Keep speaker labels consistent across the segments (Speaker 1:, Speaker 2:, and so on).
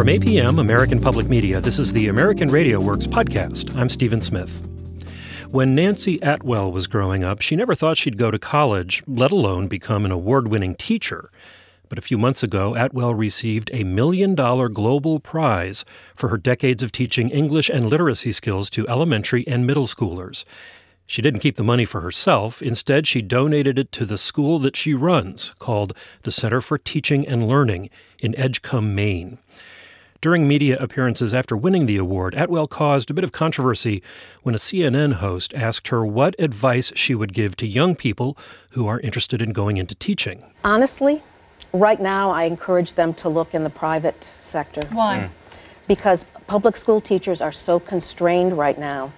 Speaker 1: From APM, American Public Media, this is the American Radio Works podcast. I'm Stephen Smith. When Nancie Atwell was growing up, she never thought she'd go to college, let alone become an award winning teacher. But a few months ago, Atwell received a million dollar global prize for her decades of teaching English and literacy skills to elementary and middle schoolers. She didn't keep the money for herself. Instead, she donated it to the school that she runs, called the Center for Teaching and Learning in Edgecomb, Maine. During media appearances after winning the award, Atwell caused a bit of controversy when a CNN host asked her what advice she would give to young people who are interested in going into teaching.
Speaker 2: Honestly, right now I encourage them to look in the private sector.
Speaker 3: Why? Mm.
Speaker 2: Because public school teachers are so constrained right now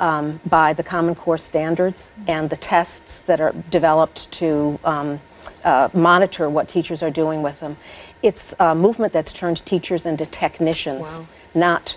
Speaker 2: um, by the Common Core standards and the tests that are developed to um, uh, monitor what teachers are doing with them it's a movement that's turned teachers into technicians, wow. not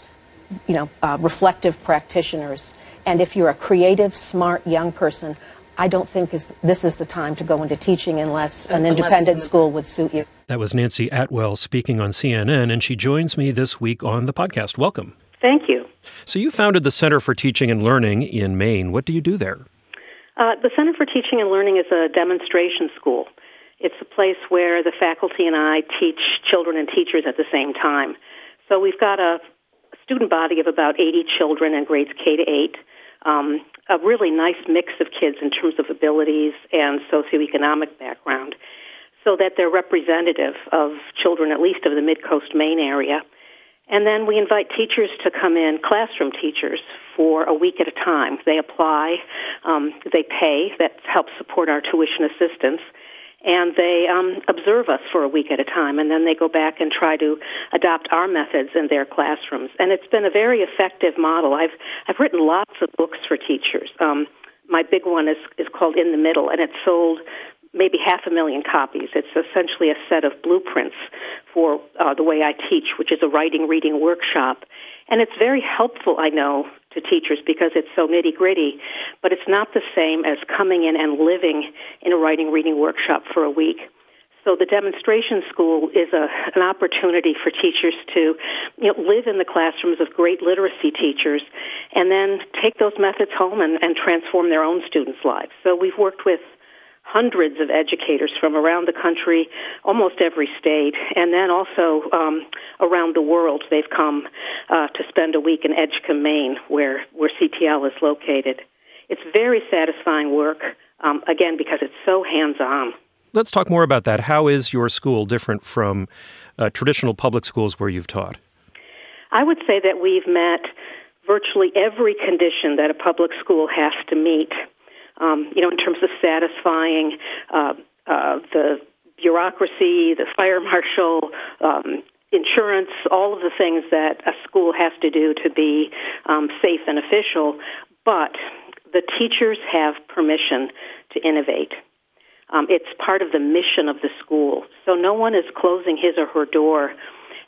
Speaker 2: you know, uh, reflective practitioners. And if you're a creative, smart young person, I don't think is, this is the time to go into teaching unless an unless independent school would suit you.
Speaker 1: That was Nancie Atwell speaking on CNN, and she joins me this week on the podcast. Welcome.
Speaker 4: Thank you.
Speaker 1: So, you founded the Center for Teaching and Learning in Maine. What do you do there?
Speaker 4: Uh, the Center for Teaching and Learning is a demonstration school. It's a place where the faculty and I teach children and teachers at the same time. So we've got a student body of about 80 children in grades K to 8. Um, a really nice mix of kids in terms of abilities and socioeconomic background, so that they're representative of children, at least of the mid coast Maine area. And then we invite teachers to come in, classroom teachers, for a week at a time. They apply, um, they pay, that helps support our tuition assistance and they um, observe us for a week at a time, and then they go back and try to adopt our methods in their classrooms. And it's been a very effective model. I've I've written lots of books for teachers. Um, my big one is is called In the Middle, and it's sold maybe half a million copies. It's essentially a set of blueprints for uh, the way I teach, which is a writing reading workshop. And it's very helpful, I know, to teachers because it's so nitty gritty, but it's not the same as coming in and living in a writing reading workshop for a week. So the demonstration school is a, an opportunity for teachers to you know, live in the classrooms of great literacy teachers and then take those methods home and, and transform their own students' lives. So we've worked with hundreds of educators from around the country, almost every state, and then also um, around the world. They've come uh, to spend a week in Edgecomb, Maine, where, where CTL is located. It's very satisfying work, um, again, because it's so hands on.
Speaker 1: Let's talk more about that. How is your school different from uh, traditional public schools where you've taught?
Speaker 4: I would say that we've met virtually every condition that a public school has to meet um, you know, in terms of satisfying uh, uh, the bureaucracy, the fire marshal, um, insurance, all of the things that a school has to do to be um, safe and official. But the teachers have permission to innovate. Um, it's part of the mission of the school. So no one is closing his or her door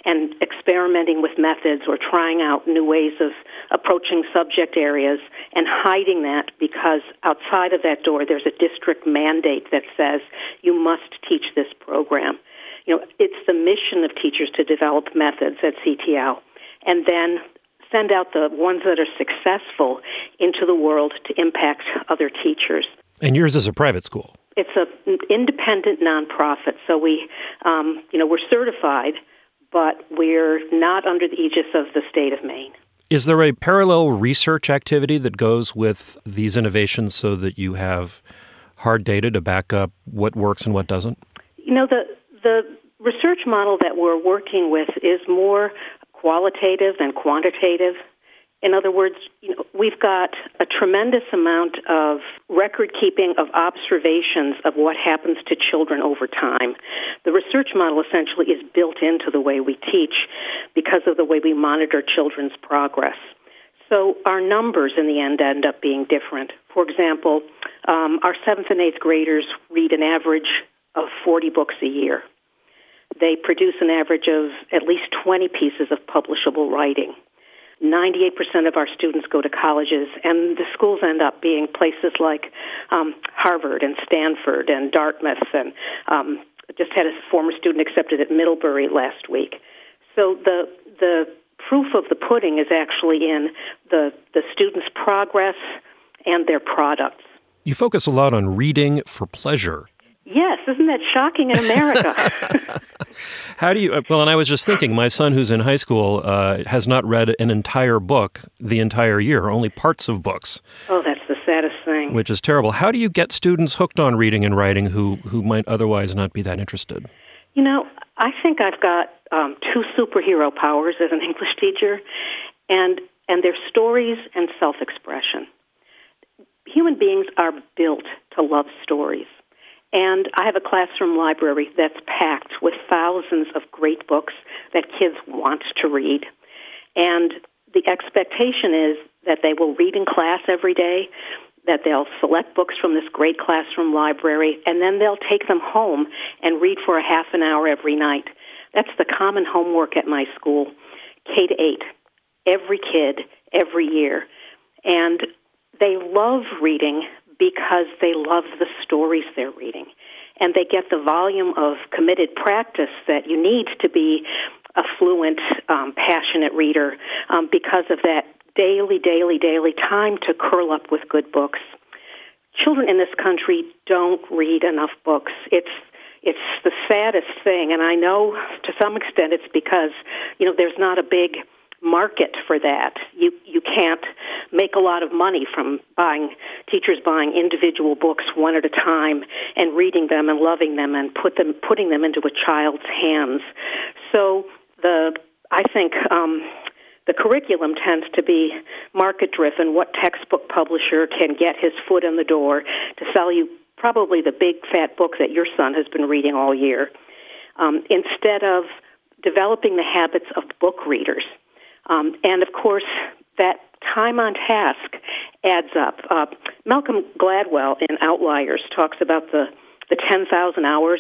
Speaker 4: and experimenting with methods or trying out new ways of approaching subject areas and hiding that because outside of that door there's a district mandate that says you must teach this program. You know, it's the mission of teachers to develop methods at CTL and then send out the ones that are successful into the world to impact other teachers.
Speaker 1: And yours is a private school.
Speaker 4: It's an independent nonprofit, so we, um, you know, we're certified but we're not under the aegis of the state of Maine.
Speaker 1: Is there a parallel research activity that goes with these innovations so that you have hard data to back up what works and what doesn't?
Speaker 4: You know, the the research model that we're working with is more qualitative than quantitative. In other words, you know, we've got a tremendous amount of record keeping of observations of what happens to children over time. The research model essentially is built into the way we teach because of the way we monitor children's progress. So our numbers in the end end up being different. For example, um, our seventh and eighth graders read an average of 40 books a year. They produce an average of at least 20 pieces of publishable writing. 98% of our students go to colleges, and the schools end up being places like um, Harvard and Stanford and Dartmouth, and um, just had a former student accepted at Middlebury last week. So the the proof of the pudding is actually in the the students' progress and their products.
Speaker 1: You focus a lot on reading for pleasure.
Speaker 4: Yes, isn't that shocking in America?
Speaker 1: How do you? Well, and I was just thinking, my son, who's in high school, uh, has not read an entire book the entire year, only parts of books.
Speaker 4: Oh, that's the saddest thing.
Speaker 1: Which is terrible. How do you get students hooked on reading and writing who who might otherwise not be that interested?
Speaker 4: You know, I think I've got um, two superhero powers as an English teacher, and and they're stories and self-expression. Human beings are built to love stories. And I have a classroom library that's packed with thousands of great books that kids want to read. And the expectation is that they will read in class every day, that they'll select books from this great classroom library, and then they'll take them home and read for a half an hour every night. That's the common homework at my school, K to 8. Every kid, every year. And they love reading because they love the stories they're reading. And they get the volume of committed practice that you need to be a fluent, um, passionate reader um, because of that daily, daily, daily time to curl up with good books. Children in this country don't read enough books. It's it's the saddest thing, and I know to some extent it's because you know there's not a big market for that. You you can't make a lot of money from buying teachers buying individual books one at a time and reading them and loving them and put them putting them into a child's hands. So the I think um, the curriculum tends to be market driven. What textbook publisher can get his foot in the door to sell you probably the big fat book that your son has been reading all year, um, instead of developing the habits of book readers. Um, and of course, that time on task adds up. Uh, Malcolm Gladwell in Outliers talks about the, the 10,000 hours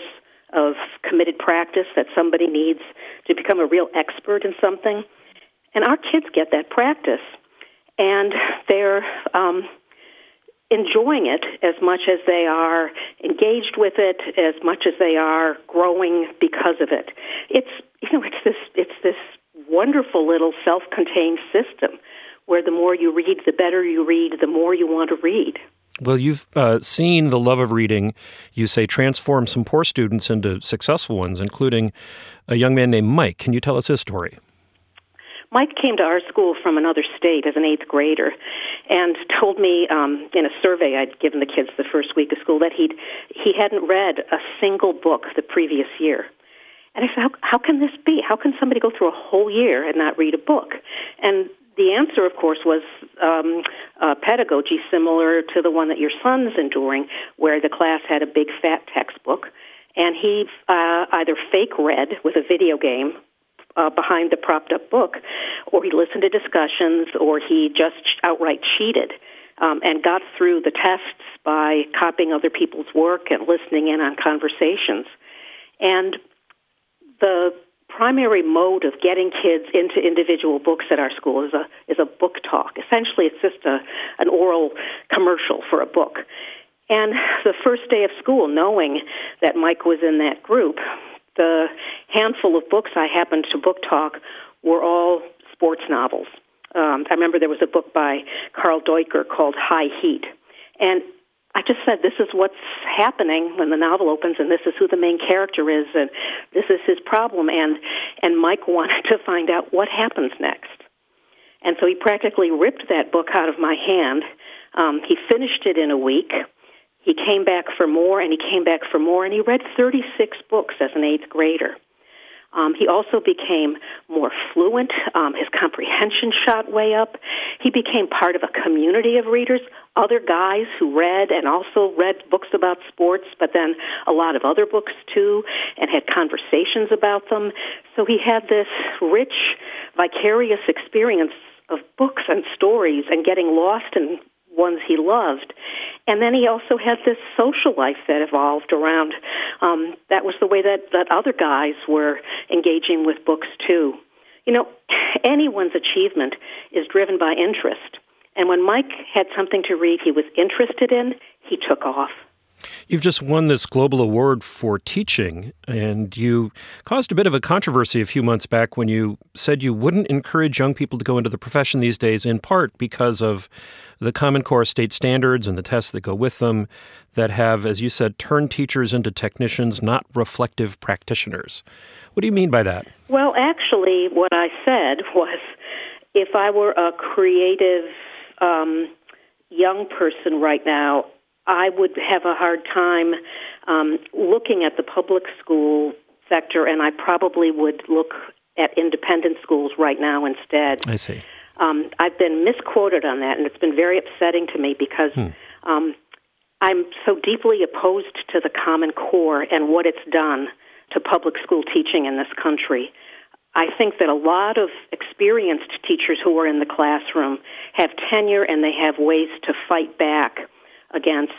Speaker 4: of committed practice that somebody needs to become a real expert in something. And our kids get that practice, and they're um, enjoying it as much as they are engaged with it, as much as they are growing because of it. It's you know it's this wonderful little self-contained system where the more you read, the better you read, the more you want to read.
Speaker 1: Well, you've uh, seen the love of reading, you say, transform some poor students into successful ones, including a young man named Mike. Can you tell us his story?
Speaker 4: Mike came to our school from another state as an eighth grader and told me um, in a survey I'd given the kids the first week of school that he'd, he hadn't read a single book the previous year. And I said, how, how can this be? How can somebody go through a whole year and not read a book? And the answer, of course, was um, uh, pedagogy similar to the one that your son's enduring, where the class had a big fat textbook, and he uh, either fake read with a video game uh, behind the propped up book, or he listened to discussions, or he just outright cheated um, and got through the tests by copying other people's work and listening in on conversations. And the primary mode of getting kids into individual books at our school is a is a book talk. Essentially, it's just a an oral commercial for a book. And the first day of school, knowing that Mike was in that group, the handful of books I happened to book talk were all sports novels. Um, I remember there was a book by Carl Deuker called High Heat, and I just said, this is what's happening when the novel opens, and this is who the main character is, and this is his problem. And, and Mike wanted to find out what happens next. And so he practically ripped that book out of my hand. Um, he finished it in a week. He came back for more, and he came back for more, and he read 36 books as an eighth grader. Um, he also became more fluent. Um, his comprehension shot way up. He became part of a community of readers, other guys who read and also read books about sports, but then a lot of other books too, and had conversations about them. So he had this rich, vicarious experience of books and stories and getting lost in ones he loved. And then he also had this social life that evolved around. Um, that was the way that, that other guys were engaging with books too. You know, anyone's achievement is driven by interest. And when Mike had something to read he was interested in, he took off.
Speaker 1: You've just won this global award for teaching, and you caused a bit of a controversy a few months back when you said you wouldn't encourage young people to go into the profession these days, in part because of the Common Core state standards and the tests that go with them that have, as you said, turned teachers into technicians, not reflective practitioners. What do you mean by that?
Speaker 4: Well, actually, what I said was if I were a creative um, young person right now, I would have a hard time um, looking at the public school sector, and I probably would look at independent schools right now instead.
Speaker 1: I see.
Speaker 4: Um, I've been misquoted on that, and it's been very upsetting to me because hmm. um, I'm so deeply opposed to the Common Core and what it's done to public school teaching in this country. I think that a lot of experienced teachers who are in the classroom have tenure and they have ways to fight back against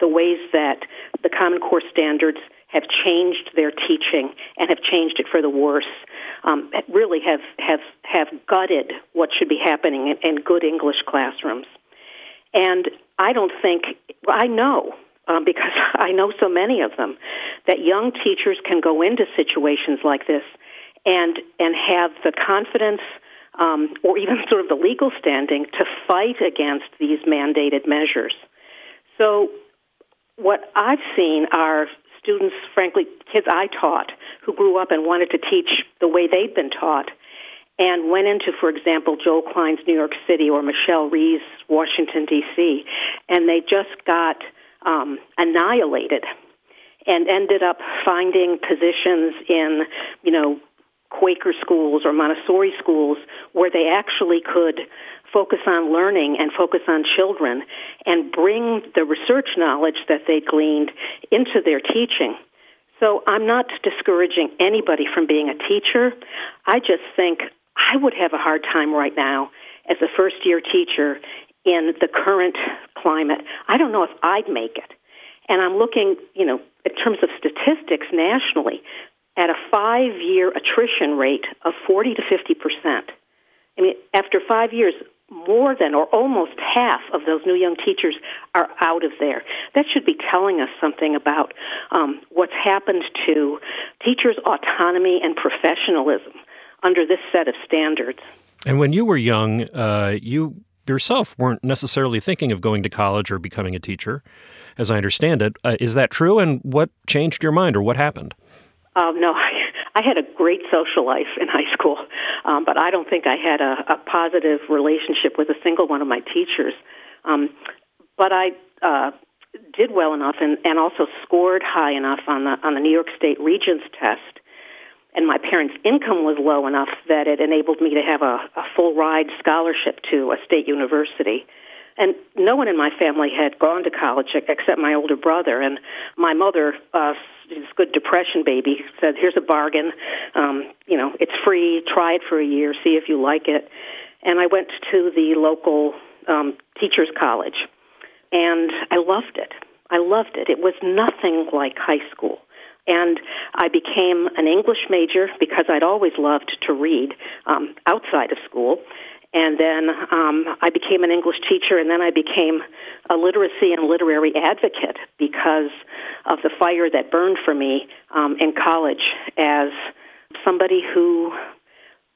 Speaker 4: the ways that the Common Core standards have changed their teaching and have changed it for the worse. Um, really have have have gutted what should be happening in, in good English classrooms. And I don't think I know um, because I know so many of them that young teachers can go into situations like this and and have the confidence um, or even sort of the legal standing to fight against these mandated measures. So, what I've seen are students, frankly, kids I taught who grew up and wanted to teach the way they'd been taught and went into, for example, Joel Klein's New York City or Michelle Rhee's Washington, D.C., and they just got um, annihilated and ended up finding positions in, you know, Quaker schools or Montessori schools where they actually could focus on learning and focus on children and bring the research knowledge that they gleaned into their teaching. So I'm not discouraging anybody from being a teacher. I just think I would have a hard time right now as a first year teacher in the current climate. I don't know if I'd make it. And I'm looking, you know, in terms of statistics nationally, at a five year attrition rate of 40 to 50 percent. I mean, after five years, more than or almost half of those new young teachers are out of there. That should be telling us something about um, what's happened to teachers' autonomy and professionalism under this set of standards.
Speaker 1: And when you were young, uh, you yourself weren't necessarily thinking of going to college or becoming a teacher, as I understand it. Uh, is that true? And what changed your mind or what happened?
Speaker 4: Um, no, I, I had a great social life in high school, um, but I don't think I had a, a positive relationship with a single one of my teachers. Um, but I uh, did well enough and, and also scored high enough on the on the New York State Regents test, and my parents' income was low enough that it enabled me to have a, a full ride scholarship to a state university. And no one in my family had gone to college except my older brother. And my mother, uh, this good depression baby, said, "Here's a bargain. Um, you know, it's free. Try it for a year. See if you like it." And I went to the local um, teachers' college, and I loved it. I loved it. It was nothing like high school. And I became an English major because I'd always loved to read um, outside of school. And then um, I became an English teacher, and then I became a literacy and literary advocate because of the fire that burned for me um, in college as somebody who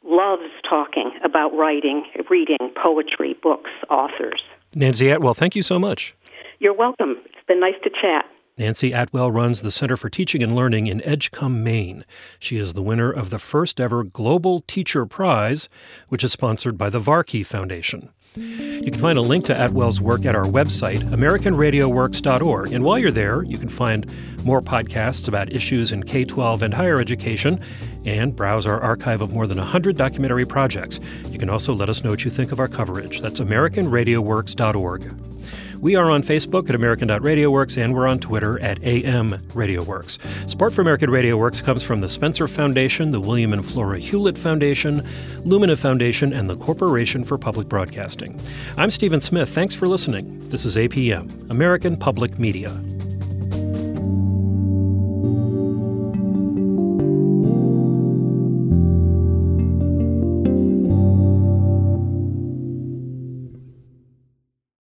Speaker 4: loves talking about writing, reading, poetry, books, authors.
Speaker 1: Nancie Atwell, thank you so much.
Speaker 4: You're welcome. It's been nice to chat.
Speaker 1: Nancie Atwell runs the Center for Teaching and Learning in Edgecomb, Maine. She is the winner of the first ever Global Teacher Prize, which is sponsored by the Varkey Foundation. You can find a link to Atwell's work at our website, AmericanRadioWorks.org. And while you're there, you can find more podcasts about issues in K 12 and higher education and browse our archive of more than 100 documentary projects. You can also let us know what you think of our coverage. That's AmericanRadioWorks.org. We are on Facebook at American.RadioWorks, and we're on Twitter at AM Radio Works. Support for American Radio Works comes from the Spencer Foundation, the William and Flora Hewlett Foundation, Lumina Foundation, and the Corporation for Public Broadcasting. I'm Stephen Smith. Thanks for listening. This is APM, American Public Media.